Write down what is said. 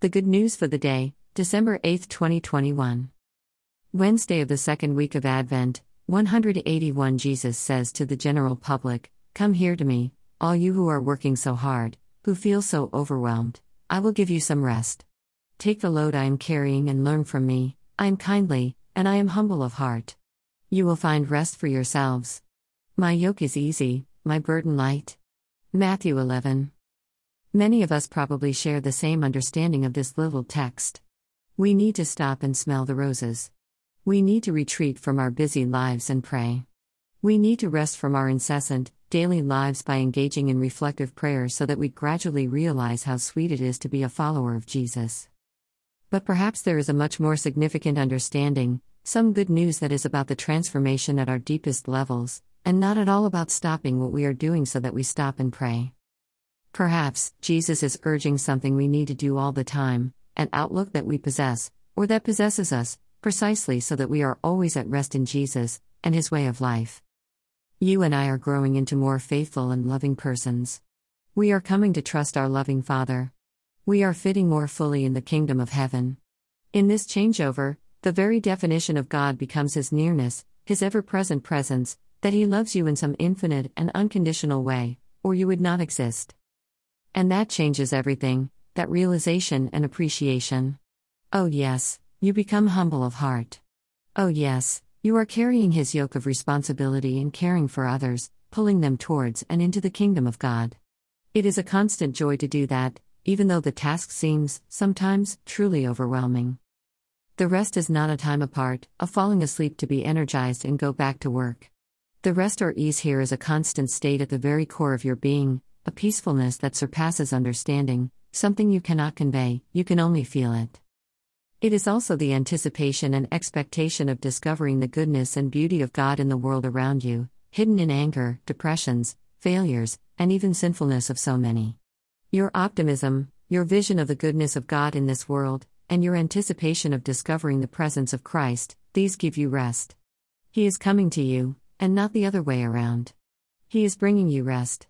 The good news for the day, December 8, 2021. Wednesday of the second week of Advent, 181 Jesus says to the general public, Come here to me, all you who are working so hard, who feel so overwhelmed. I will give you some rest. Take the load I am carrying and learn from me. I am kindly, and I am humble of heart. You will find rest for yourselves. My yoke is easy, my burden light. Matthew 11. Many of us probably share the same understanding of this little text. We need to stop and smell the roses. We need to retreat from our busy lives and pray. We need to rest from our incessant, daily lives by engaging in reflective prayer so that we gradually realize how sweet it is to be a follower of Jesus. But perhaps there is a much more significant understanding, some good news that is about the transformation at our deepest levels, and not at all about stopping what we are doing so that we stop and pray. Perhaps, Jesus is urging something we need to do all the time an outlook that we possess, or that possesses us, precisely so that we are always at rest in Jesus and His way of life. You and I are growing into more faithful and loving persons. We are coming to trust our loving Father. We are fitting more fully in the kingdom of heaven. In this changeover, the very definition of God becomes His nearness, His ever present presence, that He loves you in some infinite and unconditional way, or you would not exist. And that changes everything that realization and appreciation. Oh, yes, you become humble of heart. Oh, yes, you are carrying His yoke of responsibility and caring for others, pulling them towards and into the kingdom of God. It is a constant joy to do that, even though the task seems, sometimes, truly overwhelming. The rest is not a time apart, a falling asleep to be energized and go back to work. The rest or ease here is a constant state at the very core of your being, a peacefulness that surpasses understanding, something you cannot convey, you can only feel it. It is also the anticipation and expectation of discovering the goodness and beauty of God in the world around you, hidden in anger, depressions, failures, and even sinfulness of so many. Your optimism, your vision of the goodness of God in this world, and your anticipation of discovering the presence of Christ, these give you rest. He is coming to you, and not the other way around. He is bringing you rest.